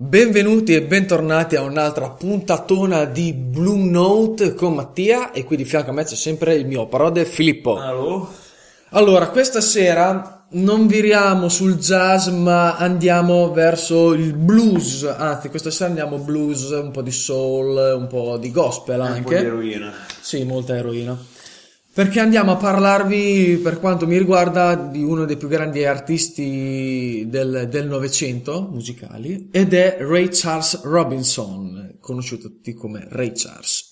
Benvenuti e bentornati a un'altra puntatona di Blue Note con Mattia e qui di fianco a me c'è sempre il mio parode Filippo. Allora, Allora, questa sera non viriamo sul jazz ma andiamo verso il blues, anzi questa sera andiamo blues, un po' di soul, un po' di gospel un po' di anche. eroina. Sì, molta eroina. Perché andiamo a parlarvi, per quanto mi riguarda, di uno dei più grandi artisti del del Novecento musicali ed è Ray Charles Robinson, conosciuto tutti come Ray Charles.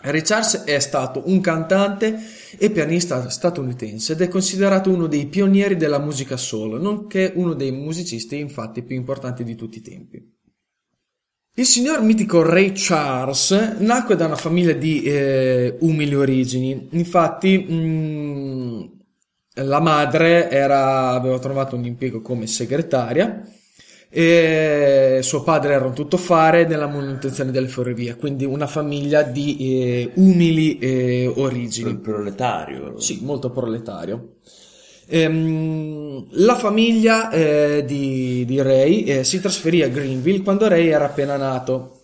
Ray Charles è stato un cantante e pianista statunitense ed è considerato uno dei pionieri della musica soul, nonché uno dei musicisti infatti più importanti di tutti i tempi. Il signor mitico Ray Charles nacque da una famiglia di eh, umili origini, infatti mm, la madre era- aveva trovato un impiego come segretaria e suo padre era un tuttofare nella manutenzione delle ferrovie, quindi una famiglia di eh, umili eh, origini. Il proletario. Sì, molto proletario. Ehm, la famiglia eh, di, di Ray eh, si trasferì a Greenville quando Ray era appena nato.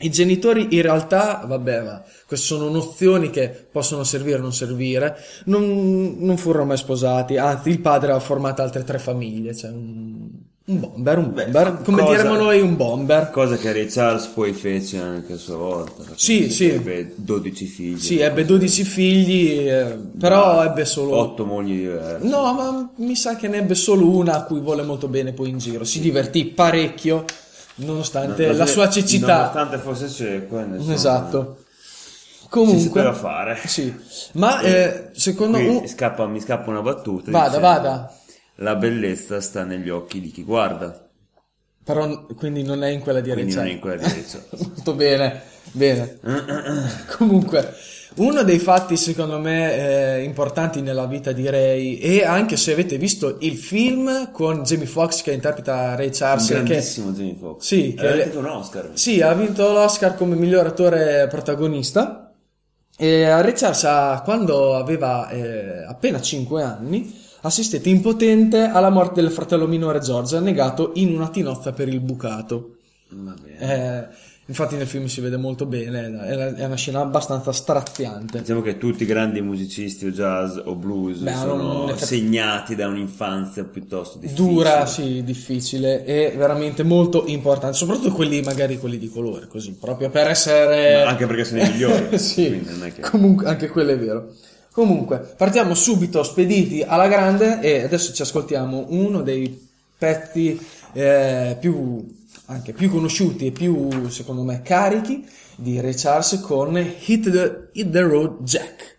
I genitori in realtà, vabbè, ma queste sono nozioni che possono servire o non servire, non, non furono mai sposati, anzi il padre ha formato altre tre famiglie, cioè un, un bomber, un Beh, bomber, come cosa- diremmo noi un bomber. Cosa che Ray Charles poi fece anche a sua volta. Sì, sì. Ebbe 12 figli. Sì, ebbe 12 figli, eh, però ebbe solo 8 mogli diverse. No, ma mi sa che ne ebbe solo una a cui vuole molto bene poi in giro. Si divertì parecchio, nonostante la sua cecità. Nonostante fosse cieco. insomma, Esatto. Si Comunque, sapeva fare. sì. Ma eh, secondo Qui un... scappa- mi scappa una battuta. Vada, dicendo, vada. La bellezza sta negli occhi di chi guarda. Però quindi non è in quella di Quindi non è in quella di Ray Charles. Molto bene, bene. Comunque, uno dei fatti secondo me eh, importanti nella vita di Ray, e anche se avete visto il film con Jamie Foxx che interpreta Ray Charles, che grandissimo Jamie Foxx. Sì, che Ha vinto un Oscar. Sì, ha vinto l'Oscar come miglior attore protagonista. E Ray Charles, ha- quando aveva eh, appena 5 anni, assistette impotente alla morte del fratello minore George, annegato in una tinozza per il bucato. Eh, infatti nel film si vede molto bene, è una scena abbastanza straziante. Diciamo che tutti i grandi musicisti o jazz o blues Beh, sono effetti- segnati da un'infanzia piuttosto difficile. Dura, sì, difficile e veramente molto importante, soprattutto quelli magari quelli di colore, così, proprio per essere... Ma anche perché sono i migliori. sì, quindi non è che- comunque anche quello è vero. Comunque, partiamo subito spediti alla grande e adesso ci ascoltiamo uno dei pezzi eh, più, anche più conosciuti e più, secondo me, carichi di Ray Charles con Hit the, Hit the Road Jack.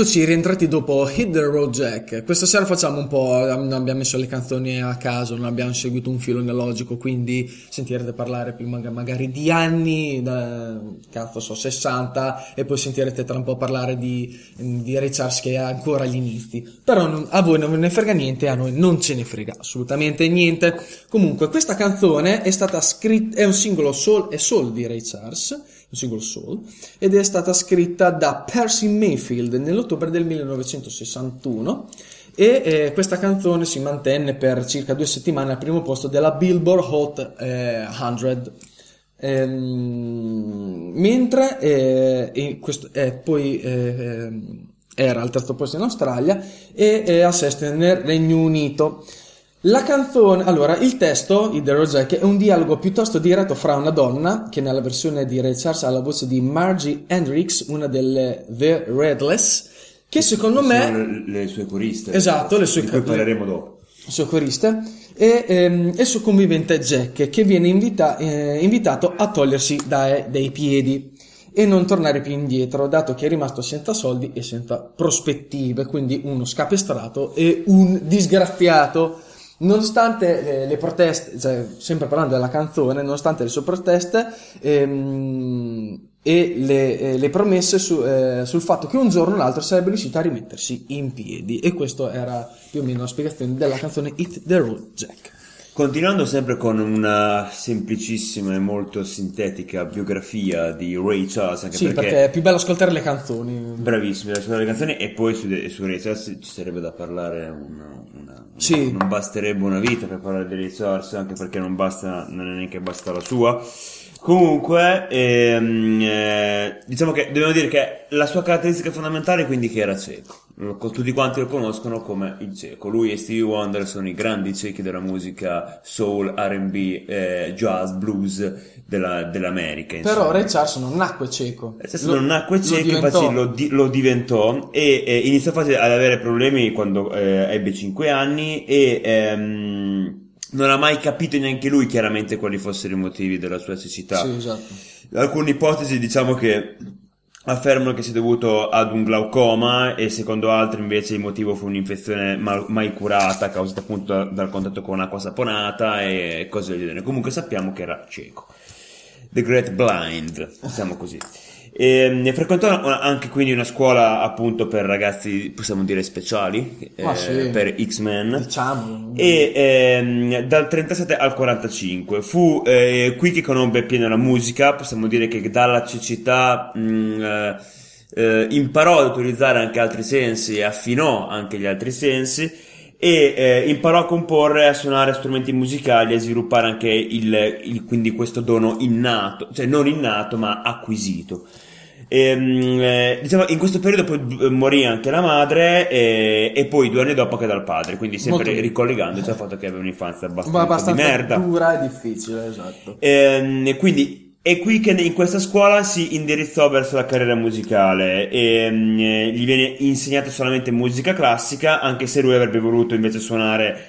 Eccoci rientrati dopo Hit the Road Jack. Questa sera facciamo un po'. Abbiamo messo le canzoni a caso, non abbiamo seguito un filone logico, quindi sentirete parlare più maga- magari di anni, da, cazzo so, 60, e poi sentirete tra un po' parlare di, di Ray Charles che è ancora agli inizi. Però non- a voi non ne frega niente, a noi non ce ne frega assolutamente niente. Comunque, questa canzone è stata scritta, è un singolo soul, è soul di Ray Charles un singolo soul, ed è stata scritta da Percy Mayfield nell'ottobre del 1961 e eh, questa canzone si mantenne per circa due settimane al primo posto della Billboard Hot eh, 100. Ehm, mentre eh, questo, eh, poi eh, era al terzo posto in Australia e eh, a sesto nel Regno Unito. La canzone, allora, il testo, il The Road Jack, è un dialogo piuttosto diretto fra una donna, che nella versione di Ray Charles ha la voce di Margie Hendrix, una delle The Redless, che secondo me le, le sue coriste. Esatto, le sue Di cui co- parleremo dopo. suo corista, e ehm, il suo convivente Jack, che viene invita- eh, invitato a togliersi dai, dai piedi e non tornare più indietro, dato che è rimasto senza soldi e senza prospettive, quindi uno scapestrato e un disgraziato. Nonostante le, le proteste, cioè, sempre parlando della canzone, nonostante le sue proteste ehm, e le, eh, le promesse su- eh, sul fatto che un giorno o l'altro sarebbe riuscito a rimettersi in piedi, e questo era più o meno la spiegazione della canzone Hit the Road Jack. Continuando sempre con una semplicissima e molto sintetica biografia di Ray Charles, anche Sì, perché... è più bello ascoltare le canzoni. Bravissimi, la sua le canzoni e poi su, su Ray Charles ci sarebbe da parlare una, una- Sì. non basterebbe una vita per parlare di Ray Charles anche perché non basta, non è neanche basta la sua comunque ehm, eh, diciamo che dobbiamo dire che la sua caratteristica fondamentale è quindi che era cieco Lo- tutti quanti lo conoscono come il cieco lui e Stevie Wonder sono i grandi ciechi della musica soul, R&B, eh, jazz, blues della- dell'America Però insomma. Ray Charles non nacque cieco. Senso non nacque lo cieco, diventò. infatti lo, di- lo diventò e eh, iniziò ad avere problemi quando eh, ebbe 5 anni e ehm, non ha mai capito neanche lui chiaramente quali fossero i motivi della sua cecità. Sì, esatto. Alcune ipotesi diciamo che affermano che sia dovuto ad un glaucoma e secondo altri invece il motivo fu un'infezione mal- mai curata causata appunto da- dal contatto con acqua saponata e cose del genere. Comunque sappiamo che era cieco. The Great Blind, diciamo così. E, ne frequentò anche quindi una scuola appunto per ragazzi, possiamo dire speciali, Ah, eh, sì. per X-Men. Diciamo. E ehm, dal 37 al 45 fu eh, qui che conobbe pieno la musica, possiamo dire che dalla cecità mh, eh, eh, imparò ad utilizzare anche altri sensi e affinò anche gli altri sensi e eh, imparò a comporre, a suonare strumenti musicali e a sviluppare anche il, il- quindi questo dono innato, cioè non innato ma acquisito. Ehm, eh, diciamo, in questo periodo poi eh, morì anche la madre e, e poi due anni dopo anche dal padre, quindi sempre Molto- ricollegandoci al fatto che aveva un'infanzia abbastanza, abbastanza di merda. dura e difficile, esatto. Ehm, e quindi è qui che in questa scuola si indirizzò verso la carriera musicale e mm, eh, gli viene insegnata solamente musica classica, anche se lui avrebbe voluto invece suonare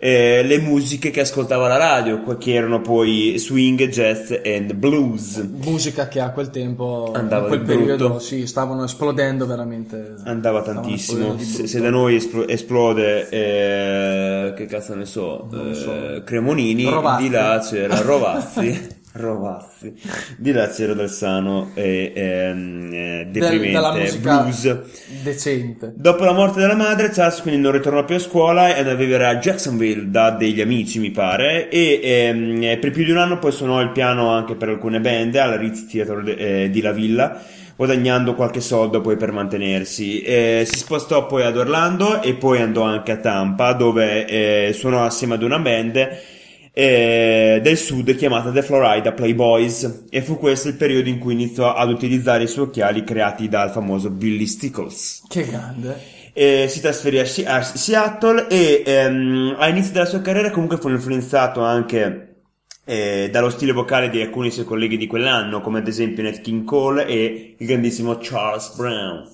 eh, le musiche che ascoltava alla radio, che erano poi swing, jazz e blues. Musica che a quel tempo, Andava in quel di brutto. periodo, sì, stavano esplodendo veramente. Andava tantissimo. Se, se da noi esplo- esplode, eh, che cazzo ne so, lo so. eh, Cremonini, Rovazzi. di là c'era Rovazzi. Rovazzi. Di là c'era del sano e ehm, eh, deprimente blues. decente. Dopo la morte della madre, Charles quindi non ritornò più a scuola e andò a vivere a Jacksonville da degli amici, mi pare, e ehm, eh, per più di un anno poi suonò il piano anche per alcune band alla Ritz Theatre eh, di La Villa, guadagnando qualche soldo poi per mantenersi. Eh, si spostò poi ad Orlando e poi andò anche a Tampa, dove eh, suonò assieme ad una band eh, del sud chiamata The Florida Playboys e fu questo il periodo in cui iniziò ad utilizzare i suoi occhiali creati dal famoso Billy Stickles. Che grande. Eh, si trasferì a, Si- a Seattle e ehm, all'inizio della sua carriera comunque fu influenzato anche eh, dallo stile vocale di alcuni suoi colleghi di quell'anno, come ad esempio Nat King Cole e il grandissimo Charles Brown.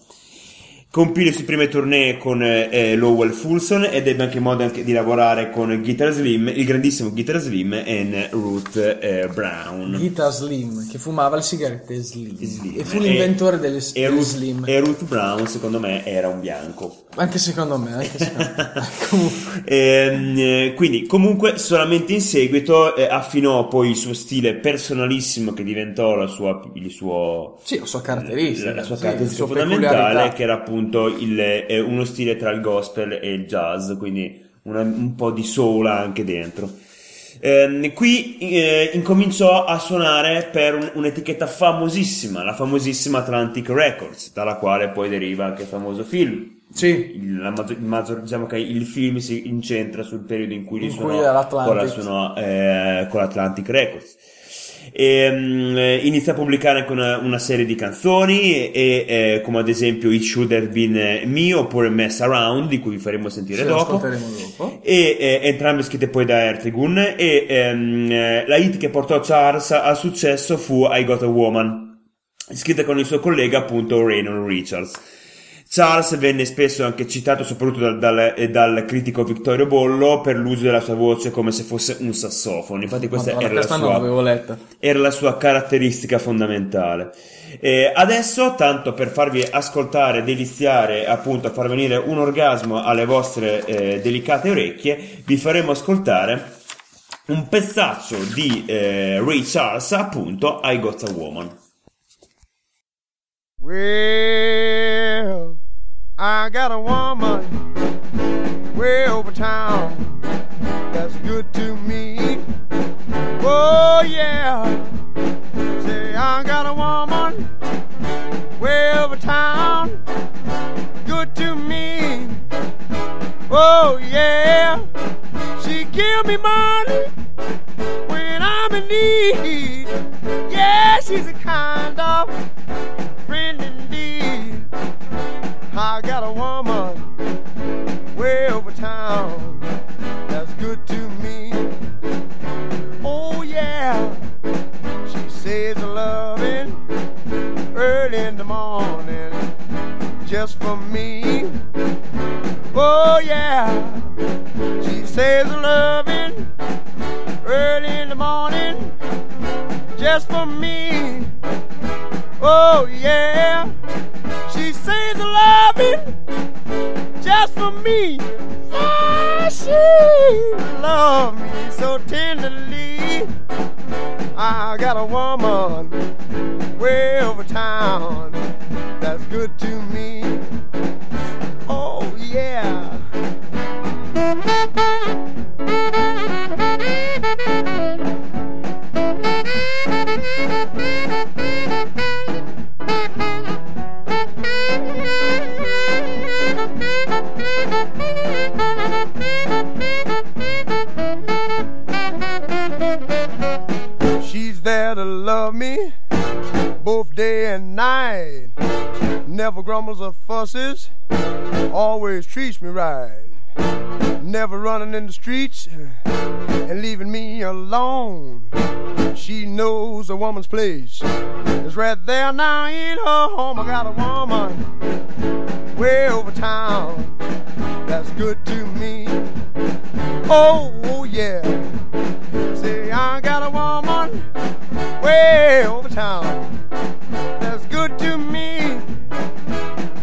Compì le sue prime tournée con eh, eh, Lowell Fulson ed ebbe anche modo anche di lavorare con Guitar Slim, il grandissimo Guitar Slim e Ruth eh, Brown. Guitar Slim, che fumava le sigarette Slim. Slim. E fu l'inventore delle, e delle Ruth, Slim. e Ruth Brown secondo me era un bianco. Anche secondo me, anche secondo me. Comunque. Ehm, eh, quindi comunque solamente in seguito eh, affinò poi il suo stile personalissimo che diventò la sua, il suo Sì, la sua caratteristica. la sua caratteristica la sua fondamentale peculiarità. che era appunto il, eh, uno stile tra il gospel e il jazz quindi una- un po' di soul anche dentro Ehm, qui eh, incominciò a suonare per un- un'etichetta famosissima la famosissima Atlantic Records dalla quale poi deriva anche il famoso film Sì, il, la il diciamo che il film si incentra sul periodo in cui In suonò cui l'Atlantic. con, la suonò, eh, con l'Atlantic Records. E, eh, inizia a pubblicare anche una, una serie di canzoni e, eh, come ad esempio It Should Have Been eh, Me oppure Mess Around di cui vi faremo sentire ce dopo dopo. e eh, entrambe scritte poi da Ertegun e ehm, eh, la hit che portò Charles al successo fu I Got a Woman scritta con il suo collega appunto Raynon Richards Charles venne spesso anche citato soprattutto dal, dal- eh, dal critico Vittorio Bollo per l'uso della sua voce come se fosse un sassofono infatti questa Madonna, era la sua era la sua caratteristica fondamentale. Eh, adesso, tanto per farvi ascoltare, deliziare, appunto, a far venire un orgasmo alle vostre eh, delicate orecchie, vi faremo ascoltare un pezzaccio di eh, Ray Charles, appunto, I Got a Woman. Well, I got a woman way over town that's good to me. Oh, yeah. Say, I got a woman way over town good to me. Oh, yeah. She give me money when I'm in need. Yeah, she's a kind of friend. I got a woman way over town that's good to me. Oh yeah, she says a loving early in the morning just for me. Oh yeah, she says a loving early in the morning just for me. Oh yeah, she says loving just for me. Ah, she loves me so tenderly. I got a woman way over town that's good to me. Oh yeah. To love me both day and night. Never grumbles or fusses, always treats me right. Never running in the streets and leaving me alone. She knows a woman's place is right there now in her home. I got a woman way over town that's good to me. Oh, yeah. Say, I got a woman way over town that's good to me.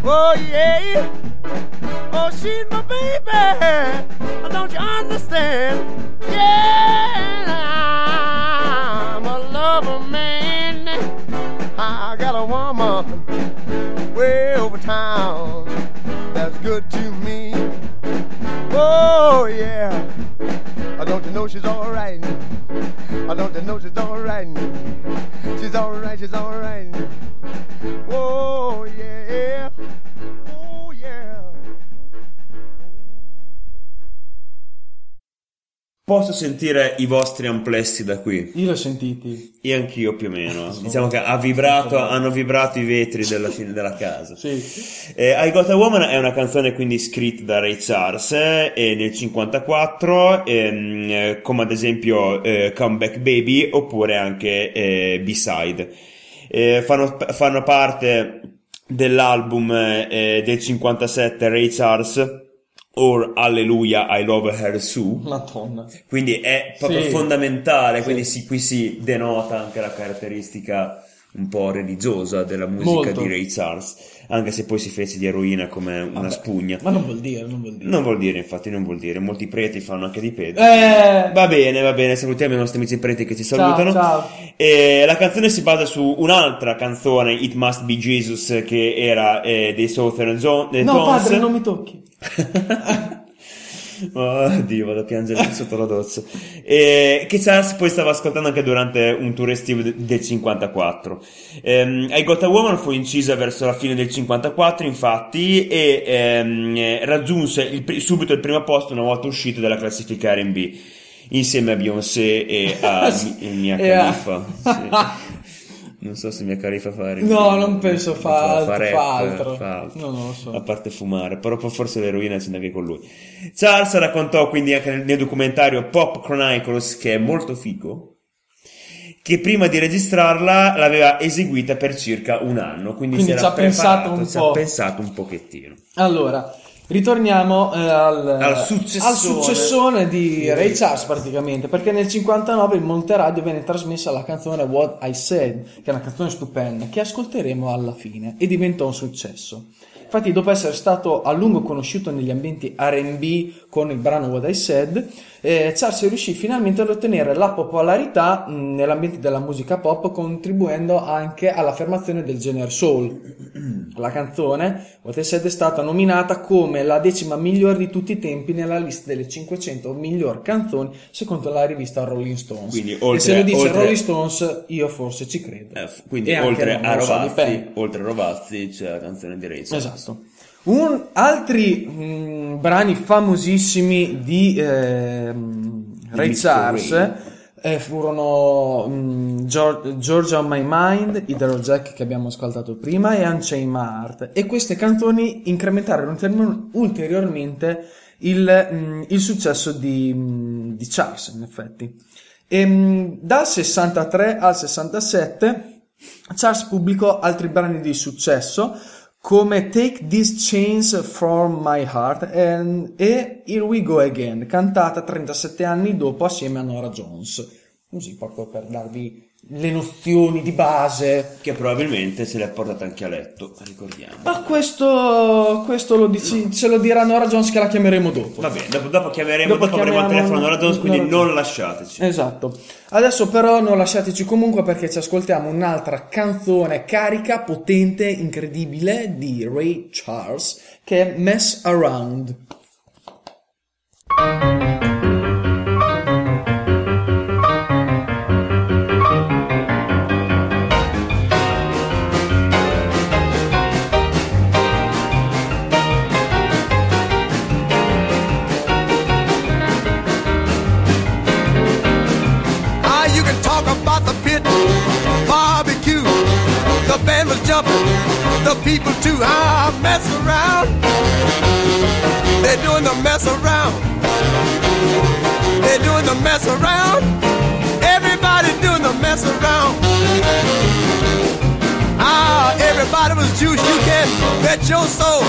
Oh, yeah. Oh, she's my baby. Don't you understand? Yeah, I'm a lover man. I got a woman way over town that's good to me. Oh, yeah. I don't you know she's alright? I don't you know she's alright? She's alright, she's alright. Oh, yeah. Posso sentire i vostri amplessi da qui? Io l'ho sentiti. Io anch'io più o meno. Diciamo che ha vibrato, hanno vibrato i vetri della fine della casa. Sì. Eh, I Got a Woman è una canzone quindi scritta da Ray Charles eh, e nel 54 ehm, eh, come ad esempio eh, Come Back Baby oppure anche eh, B-Side. Eh, fanno, fanno parte dell'album del 57 Ray Charles or Alleluia I Love Her Sue Madonna. quindi è proprio Sì. fondamentale, Sì. quindi si- qui si denota anche la caratteristica un po' religiosa della musica Molto. di Ray Charles, anche se poi si fece di eroina come una Vabbè. spugna. Ma non vuol dire, non vuol dire. Non vuol dire, infatti, non vuol dire. Molti preti fanno anche di peggio. Eh, Va bene, va bene, salutiamo i nostri amici preti che ci Ciao, salutano. ciao. E la canzone si basa su un'altra canzone, It Must Be Jesus, che era eh, dei Southern Zone. dei no, Tones. padre, non mi tocchi. Oddio, vado a piangere sotto la doccia. E che Charles poi stava ascoltando anche durante un tour estivo de- del 54. Ehm, I Got a Woman fu incisa verso la fine del 54, infatti, e ehm, eh, raggiunse il subito il primo posto una volta uscito dalla classifica R&B. Insieme a Beyoncé e a Mi- Mia Khalifa. Sì. Non so se Mia Khalifa fa R&B. No, non penso fa altro, rap, fa altro. fa altro. No, non lo so. A parte fumare, però forse l'eroina c'è anche con lui. Charles raccontò quindi anche nel, nel documentario Pop Chronicles, che è molto figo, che prima di registrarla l'aveva eseguita per circa un anno, quindi, Quindi si ci ha pensato un ci po'. ha pensato un pochettino. Allora, ritorniamo eh, al, Al successone. al successone di Di Ray Charles praticamente, perché nel 59 in molte radio venne trasmessa la canzone What I Said, che è una canzone stupenda, che ascolteremo alla fine, e diventò un successo. Infatti, dopo essere stato a lungo conosciuto negli ambienti RB con il brano What I Said, eh, Charles riuscì finalmente ad ottenere la popolarità mh, nell'ambiente della musica pop, contribuendo anche all'affermazione del genere soul. La canzone What I Said è stata nominata come la decima migliore di tutti i tempi nella lista delle 500 miglior canzoni secondo la rivista Rolling Stones. Quindi, e oltre- se lo dice oltre- Rolling Stones, io forse ci credo. Eh, quindi E oltre a so, Rovazzi, oltre a Rovazzi c'è la canzone di Ray. Esatto. Un- altri mh, brani famosissimi di ehm, Ray. Charles eh, furono mh, Geor- Georgia on My Mind, Hydro Jack che abbiamo ascoltato prima e Unchained My Heart e queste canzoni incrementarono ulterior- ulteriormente il, mh, il successo di, di Charles in effetti. E, mh, dal 63 al 67 Charles pubblicò altri brani di successo come Take These Chains From My Heart and- e Here We Go Again, cantata 37 anni dopo assieme a Nora Jones. Così proprio per darvi le nozioni di base. Che probabilmente se l'è portata anche a letto, ricordiamo. Ma questo, questo lo dici, ce lo dirà Nora Jones che la chiameremo dopo. Va bene, dopo, dopo chiameremo, Dopo dopo, avremo al chiamiamo telefono Nora Jones, quindi Nora non lasciateci. Esatto. Adesso però non lasciateci comunque perché ci ascoltiamo un'altra canzone carica, potente, incredibile di Ray Charles che è Mess Around. People too. Ah, mess around. They're doing the mess around. They're doing the mess around. Everybody doing the mess around. Ah, everybody was juice. You can bet your soul.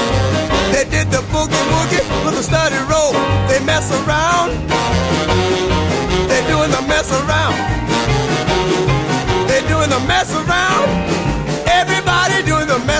They did the boogie woogie with a study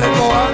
Got it, boy.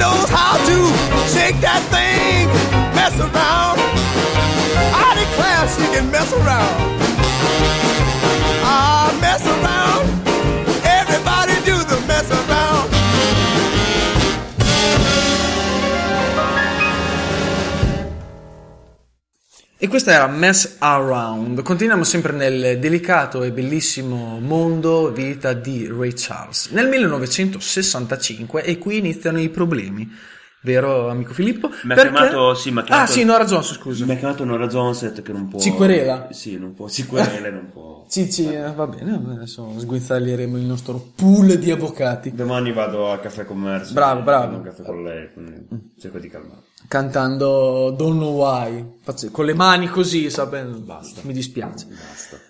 knows how to shake that thing, mess around. I declare she can mess around. Questa era Mess Around. Continuiamo sempre nel delicato e bellissimo mondo vita di Ray Charles. Nel 1965 e qui iniziano i problemi. Vero amico Filippo? Mi ha chiamato- sì, mi ha chiamato- Ah sì, Nora Jones, scusa. Mi ha chiamato Nora Jones ha detto che non può... Si querela? Sì, non può, si querela non può... Sì, sì, eh, va bene, adesso sguinzaglieremo il nostro pool di avvocati. Domani vado al caffè commercio. Bravo, bravo. Un caffè con lei, quindi cerco di calmare. Cantando Don't Know Why, Faccio- con le mani così, sapendo, basta, mi dispiace.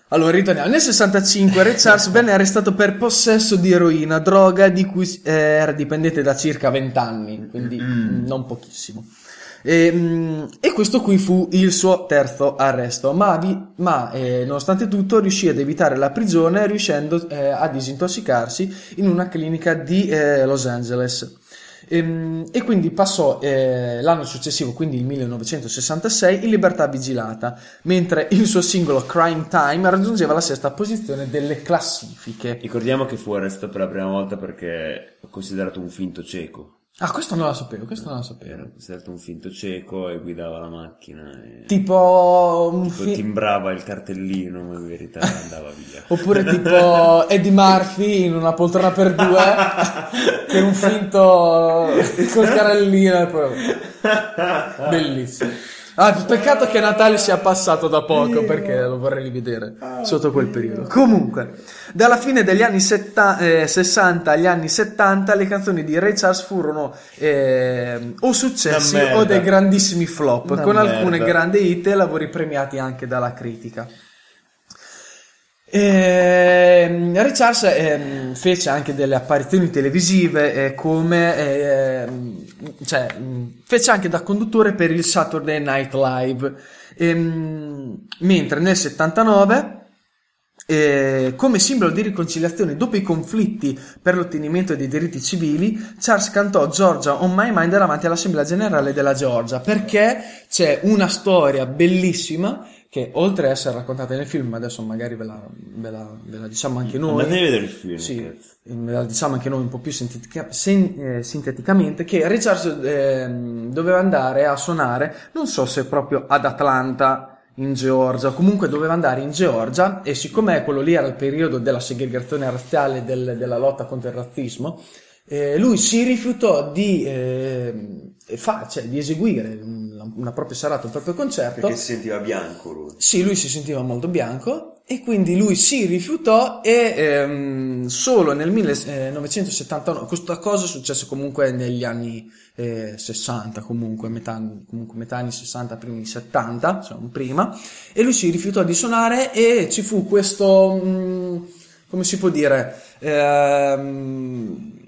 Allora, ritorniamo. Nel 65 Ray Charles venne arrestato per possesso di eroina, droga di cui eh, era dipendente da circa 20 anni, quindi mm, non pochissimo. E, mm, e questo qui fu il suo terzo arresto, ma, vi- ma, eh, nonostante tutto riuscì ad evitare la prigione riuscendo eh, a disintossicarsi in una clinica di eh, Los Angeles. Ehm, E, quindi passò eh, l'anno successivo, quindi il 1966, in libertà vigilata, mentre il suo singolo Crime Time raggiungeva la sesta posizione delle classifiche. Ricordiamo che fu arrestato per la prima volta perché è considerato un finto cieco. Ah, questo non la sapevo, questo non la sapevo. Era considerato un finto cieco e guidava la macchina e Tipo un poi fi- timbrava il cartellino, ma in verità andava via. Oppure tipo Eddie Murphy in una poltrona per due che un finto col carellino poi- bellissimo ah, peccato che Natale sia passato da poco perché lo vorrei rivedere sotto quel periodo. Comunque dalla fine degli anni setta- eh, 60 agli anni 70 le canzoni di Ray Charles furono eh, o successi o dei grandissimi flop Una con alcune merda. grandi hit e lavori premiati anche dalla critica Ehm, Ray Charles ehm, fece anche delle apparizioni televisive eh, come ehm, cioè, fece anche da conduttore per il Saturday Night Live. Ehm, mentre nel 79 eh, come simbolo di riconciliazione dopo i conflitti per l'ottenimento dei diritti civili, Charles cantò Georgia on My Mind davanti all'Assemblea Generale della Georgia perché c'è una storia bellissima che oltre a essere raccontata nel film, adesso magari ve la, ve la- ve la diciamo anche noi. Andate a vedere il film. Sì, ve la diciamo anche noi un po' più sintetica- sen- eh, sinteticamente che Ray Charles ehm, doveva andare a suonare, non so se proprio ad Atlanta in Georgia, comunque doveva andare in Georgia e siccome quello lì era il periodo della segregazione razziale, del- della lotta contro il razzismo, eh, lui si rifiutò di, eh, fa- cioè, di eseguire una, propria serata, un proprio concerto. Perché si sentiva bianco lui. Sì, lui si sentiva molto bianco e quindi lui si rifiutò e ehm, solo nel 1979, questa cosa successe comunque negli anni eh, 60, comunque metà, comunque metà anni 60, primi anni 70, cioè prima, e lui si rifiutò di suonare e ci fu questo, mm, come si può dire, ehm,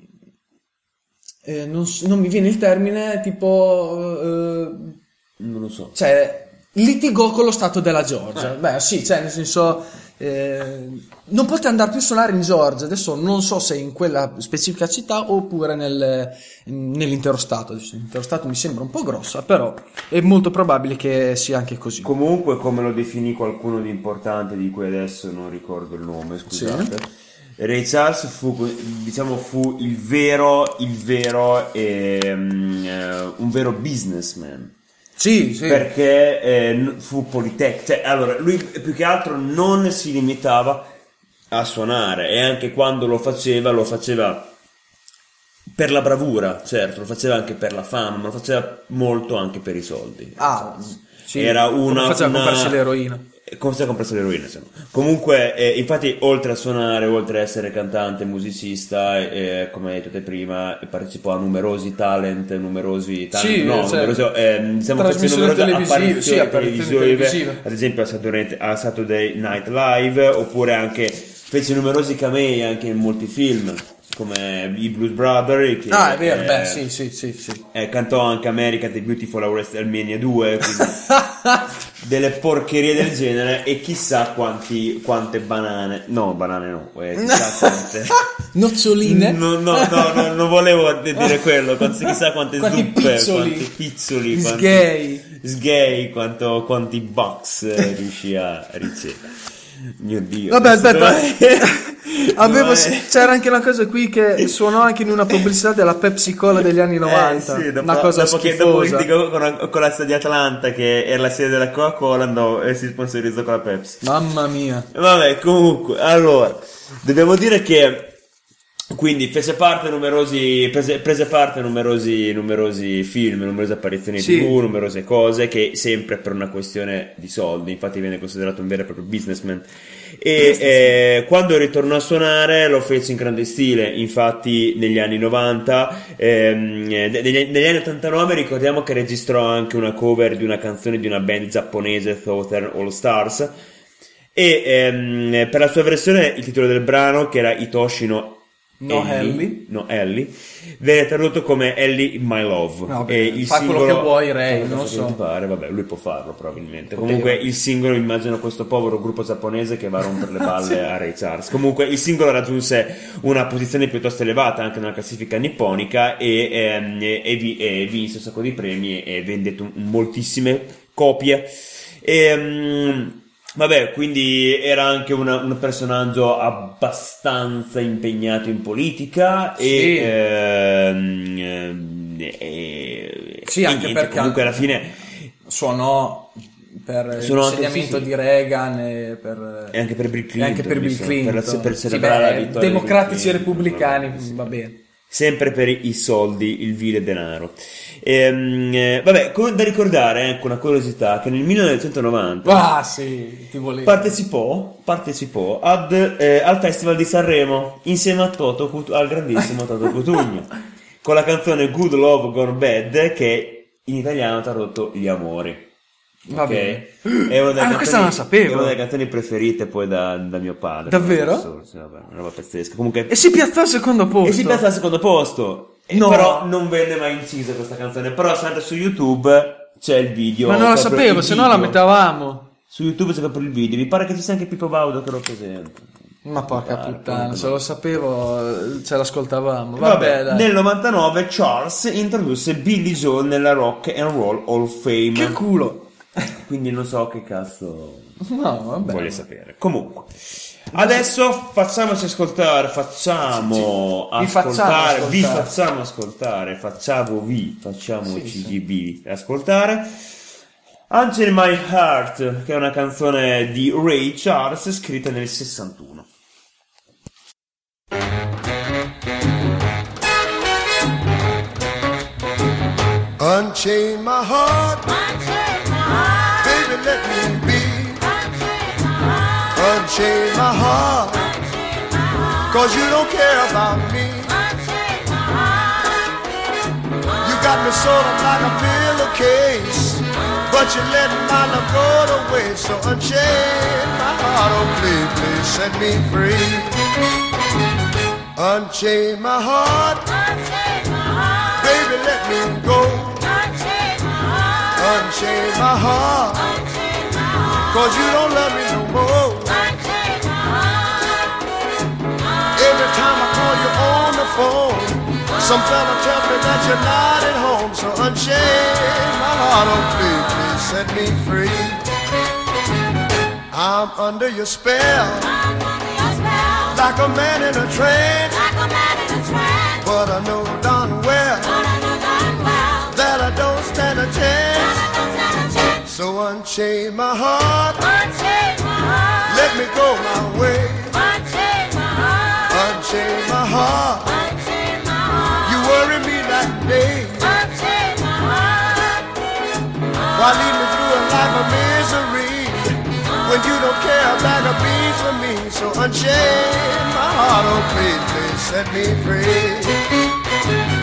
eh, non, non mi viene il termine, tipo... eh, Non lo so. cioè, litigò con lo Stato della Georgia. Beh, sì, cioè, nel senso, eh, non poté andare più a suonare in Georgia. Adesso non so se in quella specifica città oppure nel- nell'intero Stato. L'intero Stato mi sembra un po' grossa, però è molto probabile che sia anche così. Comunque, come lo definì qualcuno di importante di cui adesso non ricordo il nome, scusate. Ray Charles fu, diciamo, fu il vero, il vero, ehm, eh, un vero businessman. Sì, sì. Perché eh, fu Politec. Cioè, allora, lui più che altro non si limitava a suonare e anche quando lo faceva, lo faceva per la bravura, certo, lo faceva anche per la fama, ma lo faceva molto anche per i soldi. Ah, sì. Era una... faceva una- comprarsi l'eroina. Come si è compreso l'eroina, insomma. Comunque, eh, infatti, oltre a suonare, oltre a essere cantante, musicista, eh, come hai detto te prima, partecipò a numerosi talent, numerosi talent, Sì, no, cioè, numerosi, eh, diciamo numerose apparizioni sì, televisive. ad esempio a Saturday, a Saturday Night Live, oppure anche fece numerosi camei anche in molti film, come i Blues Brothers, che Ah, è vero, eh, beh, sì, sì, sì, sì. eh, cantò anche America The Beautiful a WrestleMania 2, quindi delle porcherie del genere e chissà quanti, quante banane, no banane no, eh, chissà quante... Noccioline. No, no, no, no, non volevo dire quello, chissà quante Quanti zuppe, pizzoli. quanti pizzoli, quanti- Sgay. sgay, quanto, quanti box eh, riuscì a ricevere. Mio Dio. Vabbè, aspetta. Avevo- dove- c'era anche una cosa qui che suonò anche in una pubblicità della Pepsi Cola degli anni 90. Eh, sì, dopo, una cosa dopo che, dopo con, con la sede di Atlanta, che era la sede della Coca-Cola, andò e si sponsorizzò con la Pepsi. Mamma mia. Vabbè, comunque, allora, dobbiamo dire che quindi fece parte numerosi, prese, prese parte numerosi, numerosi film, numerose apparizioni Sì. tv, numerose cose che sempre per una questione di soldi, infatti viene considerato un vero e proprio businessman. E eh, quando ritornò a suonare lo fece in grande stile, infatti negli anni 90, ehm, eh, negli, negli anni 89 ricordiamo che registrò anche una cover di una canzone di una band giapponese, Southern All Stars, e ehm, per la sua versione il titolo del brano, che era Itoshi no No Ellie. no Ellie, venne tradotto come Ellie My Love. Vabbè, e il fa quello singolo- che vuoi, Ray, quello non che so. pare, vabbè, lui può farlo probabilmente. Poteva. Comunque il singolo, immagino questo povero gruppo giapponese che va a rompere le balle a Ray Charles. Comunque il singolo raggiunse una posizione piuttosto elevata anche nella classifica nipponica e, ehm, e- e vi- vinse un sacco di premi e vendette moltissime copie. E, Vabbè, quindi era anche una- un personaggio abbastanza impegnato in politica e, Sì. ehm, ehm, e- Sì, anche niente, perché comunque alla fine Suonò per anche- l'insegnamento sì, sì. di Reagan e per, e anche per Bill Clinton, anche per Bill Clinton. per, la- per Sì, celebrare beh, la vittoria democratici e repubblicani, sì. va bene. Sempre per i soldi, il vile denaro. Ehm, eh, vabbè, da ricordare, ecco una curiosità, che nel 1990 Ah, sì, partecipò, partecipò ad, eh, al Festival di Sanremo insieme a Toto, al grandissimo Toto Cutugno con la canzone Good Love Gone Bad che in italiano ha tradotto Gli Amori. Va ok? bene. È una delle Ah, canzoni- questa non la sapevo. È una delle canzoni preferite poi da, da mio padre. Davvero? Assurdo, sì, vabbè, una roba pazzesca. Comunque, E si piazzò al secondo posto. e si piazza al secondo posto. No. Però non venne mai incisa questa canzone. Però se andate su YouTube c'è il video. Ma non la proprio sapevo, se no la video. mettevamo. Su YouTube c'è proprio il video. Mi pare che ci sia anche Pippo Baudo che lo presenta. Ma porca Guarda, puttana, comunque se lo sapevo, ce l'ascoltavamo. Vabbè, Vabbè, nel 99 Charles introdusse Billy Joel nella Rock and Roll Hall of Fame. Che culo. Quindi non so che cazzo No, vabbè. voglio sapere. Comunque, adesso facciamoci ascoltare, facciamo Vi facciamo ascoltare, vi ascoltare. facciamo ascoltare, facciamovi, facciamoci Sì, di ascoltare. Angel in My Heart, che è una canzone di Ray Charles scritta nel 61. Unchain my heart, let me be. Unchain my heart, cause you don't care about me. You got me sort of like a pillowcase, but you let my love go to waste. So unchain my heart, oh please, please set me free. Unchain my heart, baby, Unchain my heart, cause you don't love me no more. Every time I call you on the phone, some fella tells me that you're not at home. So unchain my heart, oh please, please set me free. I'm under your spell, like a man in a trance. But I know darn well a chance. So unchain my heart, let me go my way. Unchain my heart, you worry me that day. Why lead me through a life of misery when you don't care a bag of beans for me? So unchain my heart, oh please, please set me free.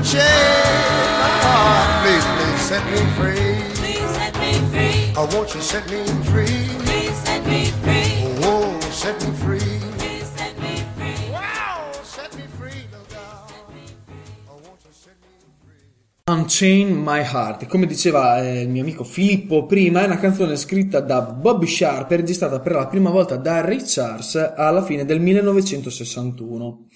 me? So unchain my heart, please, please set me free. Please set me free, Oh, won't you set me free? please set me free, Oh, set me free? Unchain My Heart, come diceva eh, il mio amico Filippo prima, è una canzone scritta da Bobby Sharp e registrata per la prima volta da Ray Charles alla fine del 1961.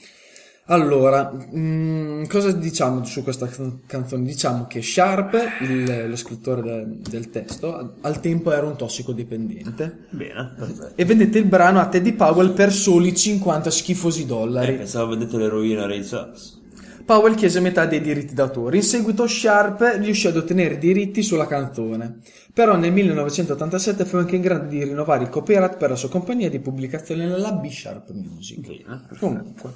Allora, mm, cosa diciamo su questa can- canzone? Diciamo che Sharp, il- lo scrittore de- del testo, al- tempo era un tossicodipendente Bene, perfetto. e vendette il brano a Teddy Powell per soli 50 schifosi Eh, dollari. pensavo vendete l'eroina a Ray Charles. Powell chiese metà dei diritti d'autore. In seguito Sharp riuscì ad ottenere diritti sulla canzone. Però nel 1987 fu anche in grado di rinnovare il copyright per la sua compagnia di pubblicazione la B Sharp Music. Bene, perfetto. Comunque.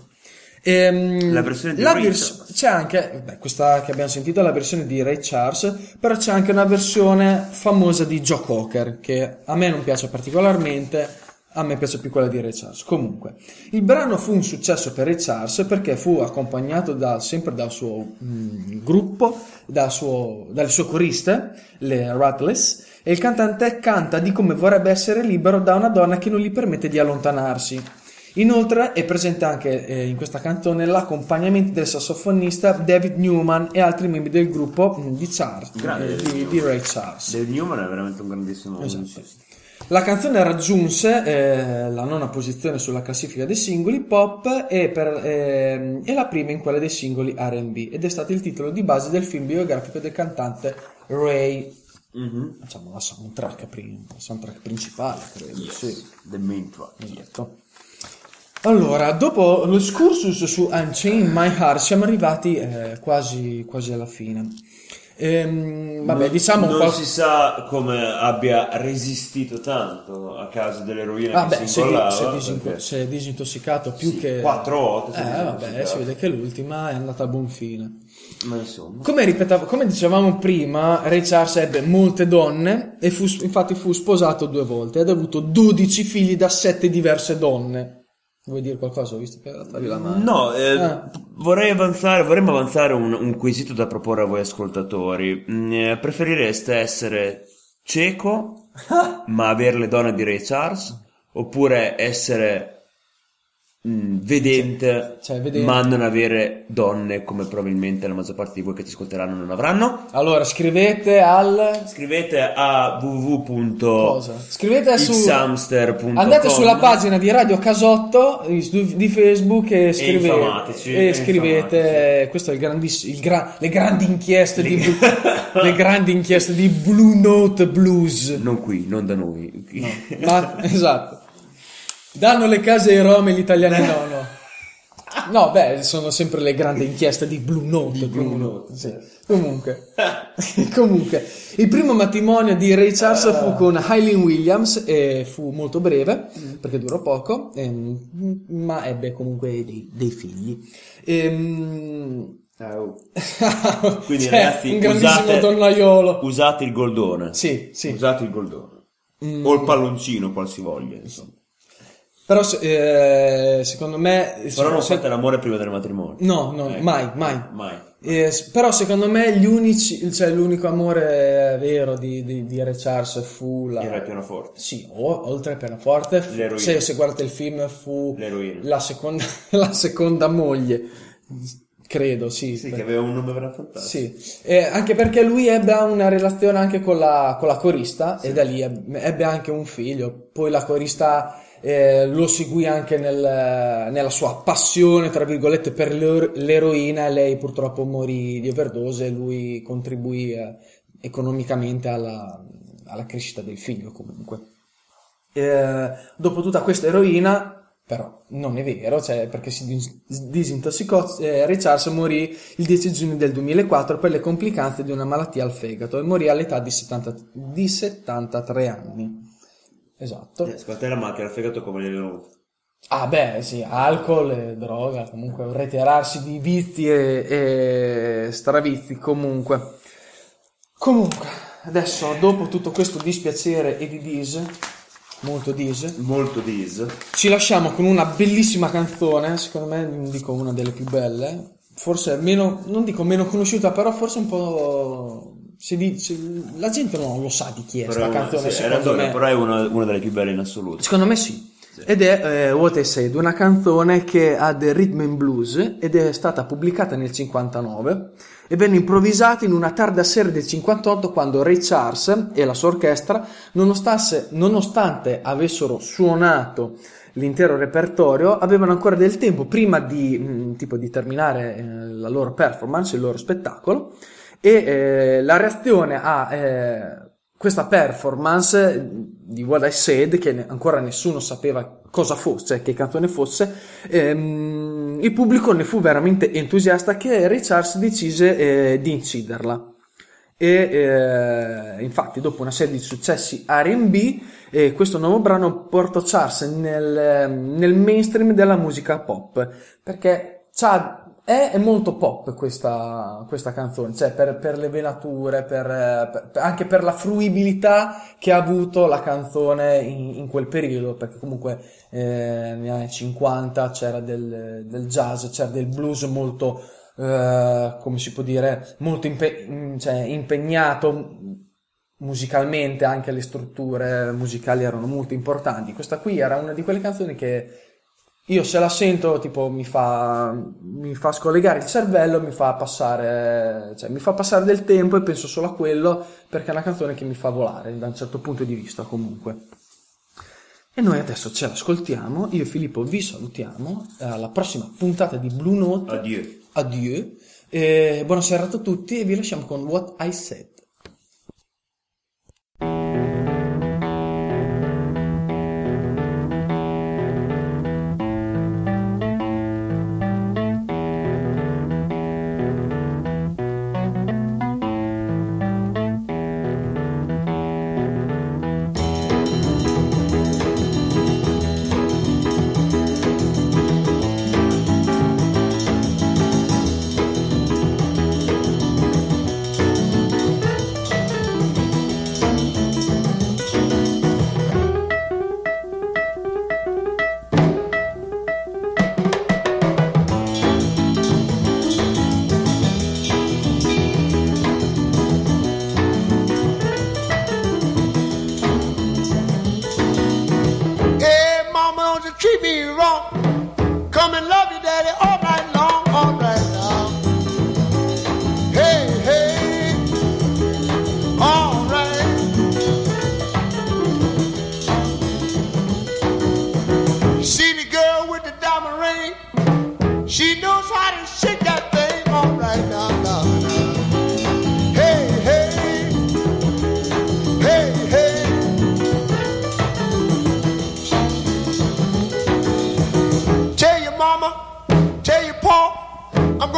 Ehm, La versione di la vers- c'è anche, beh, questa che abbiamo sentito è la versione di Ray Charles, però c'è anche una versione famosa di Joe Cocker che a me non piace particolarmente, a me piace più quella di Ray Charles. Comunque, il brano fu un successo per Ray Charles perché fu accompagnato da- sempre dal suo mm, gruppo, dal suo, dalle sue coriste, le Ratless, e il cantante canta di come vorrebbe essere libero da una donna che non gli permette di allontanarsi. Inoltre è presente anche eh, in questa canzone l'accompagnamento del sassofonista David Newman e altri membri del gruppo mm, di, Charles, eh, David di, di Ray Charles. Dave Newman è veramente un grandissimo Esatto. musicista. La canzone raggiunse eh, la nona posizione sulla classifica dei singoli pop e, per- ehm, e la prima in quella dei singoli R&B ed è stato il titolo di base del film biografico del cantante Ray, Mhm. diciamo la soundtrack, soundtrack principale, credo. Sì. The main track. Esatto. Allora, dopo lo excursus su Unchained My Heart siamo arrivati eh, quasi, quasi alla fine. Ehm, vabbè, non, diciamo non qual- si sa come abbia resistito tanto a causa dell'eroina Vabbè, che si incollava. si è disinco- perché- si è disintossicato più Sì, che... quattro volte si Eh, vabbè, si vede che l'ultima è andata a buon fine. Ma insomma. Come, ripetavo- come dicevamo prima, Ray Charles ebbe molte donne e fu, infatti fu sposato due volte ed ha avuto 12 figli da 7 diverse donne. Vuoi dire qualcosa? Ho visto che alzavi la mano. No, eh, Ah. vorrei avanzare, vorremmo avanzare un, un quesito da proporre a voi ascoltatori. Mm, eh, preferireste essere cieco ma avere le donne di Ray Charles oppure essere mm, vedente, Cioè, vedente. ma non avere donne come probabilmente la maggior parte di voi che ti ascolteranno non avranno? Allora, scrivete al... Scrivete a Cosa? Scrivete su... www.xhamster.com Andate sulla pagina di Radio Casotto di Facebook e scrivete, e e scrivete infamateci. questo è il grandissimo, il gra- le grandi inchieste di Blu- le grandi inchieste di Blue Note Blues. Non qui, non da noi. Ma, esatto. Danno le case ai rom e gli italiani no, no. No, beh, sono sempre le grandi inchieste di Blue Note. Blue comunque. Note, Sì. Comunque, comunque, il primo matrimonio di Ray Charles fu con Eileen Williams e fu molto breve perché durò poco, ehm, ma ebbe comunque dei, dei figli. Ehm, Quindi cioè, ragazzi, un grandissimo usate- donnaiolo. Usate il goldone. Sì, sì. Usate il goldone. Mm. O il palloncino, qualsivoglia. Insomma. Però eh, secondo me... Però non se- fate l'amore prima del matrimonio. No, no, Eh, mai, mai. Mai. Eh, però secondo me gli unici, cioè l'unico amore vero di, di, di Ray Charles fu la... Era il pianoforte. Sì, o- oltre al pianoforte, fu- L'eroina. se, se guardate il film fu L'eroina. la seconda, la seconda moglie, credo, sì. Sì, per- che aveva un nome fantastico. sì. Eh, anche perché lui ebbe una relazione anche con la, con la corista e da lì ebbe anche un figlio. Poi la corista eh, lo seguì anche nel- nella sua passione, tra virgolette, per l'er- l'eroina lei purtroppo morì di overdose e lui contribuì eh, economicamente alla, alla crescita del figlio comunque. Eh, dopo tutta questa eroina, però non è vero, cioè, perché si dis- disintossicò, eh, Ray Charles morì il 10 giugno del 2004 per le complicanze di una malattia al fegato e morì all'età di, 70 di 73 anni. Esatto. Eh, secondo te la macchina al fegato come gli è venuta? Ah beh, sì, alcol e droga, comunque un reiterarsi di vizi e, e stravizi comunque. Comunque, adesso dopo tutto questo dispiacere e di dis, molto dis, Molto dis. ci lasciamo con una bellissima canzone, secondo me non dico una delle più belle, forse meno, non dico meno conosciuta, però forse un po'... Si dice, la gente non lo sa di chi è questa canzone, sì, secondo ragione, me. però è una, una delle più belle in assoluto. Secondo me sì. Ed è eh, What I Said, una canzone che ha del rhythm and blues ed è stata pubblicata nel 59 e venne improvvisata in una tarda sera del 58 quando Ray Charles e la sua orchestra, nonostante, nonostante avessero suonato l'intero repertorio, avevano ancora del tempo prima di, mh, tipo, di terminare eh, la loro performance, il loro spettacolo e eh, la reazione a eh, questa performance di What I Said, che ancora nessuno sapeva cosa fosse, che canzone fosse, ehm, il pubblico ne fu veramente entusiasta che Ray Charles decise eh, di inciderla. E eh, infatti, dopo una serie di successi RB, eh, questo nuovo brano portò Charles nel, nel mainstream della musica pop perché c'ha- è, è molto pop questa, questa canzone, cioè per, per le venature, per, per- anche per la fruibilità che ha avuto la canzone in, in quel periodo, perché comunque eh, negli anni 50 c'era del, del jazz, c'era del blues molto, eh, come si può dire, molto impe- mm, cioè, impegnato musicalmente, anche le strutture musicali erano molto importanti. Questa qui era una di quelle canzoni che io se la sento tipo mi fa, mi fa scollegare il cervello, mi fa passare, cioè mi fa passare del tempo e penso solo a quello perché è una canzone che mi fa volare da un certo punto di vista comunque. E noi adesso ce l'ascoltiamo, io e Filippo vi salutiamo, alla prossima puntata di Blue Note. Addio. Addio. Buona serata a tutti e vi lasciamo con What I Said.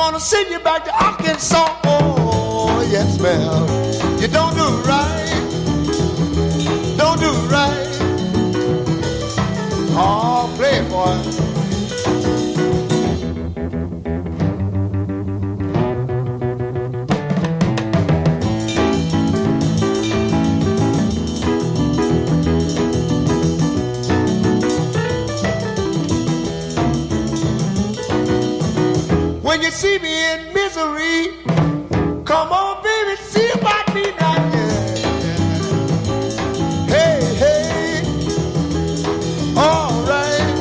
Gonna send you back to Arkansas. Oh, yes, ma'am. You don't do right. Don't do right. Oh, playboy. You see me in misery, come on, baby, see about me now. Yeah. Hey, hey, all right.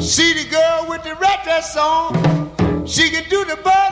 See the girl with the red dress on, she can do the Birdland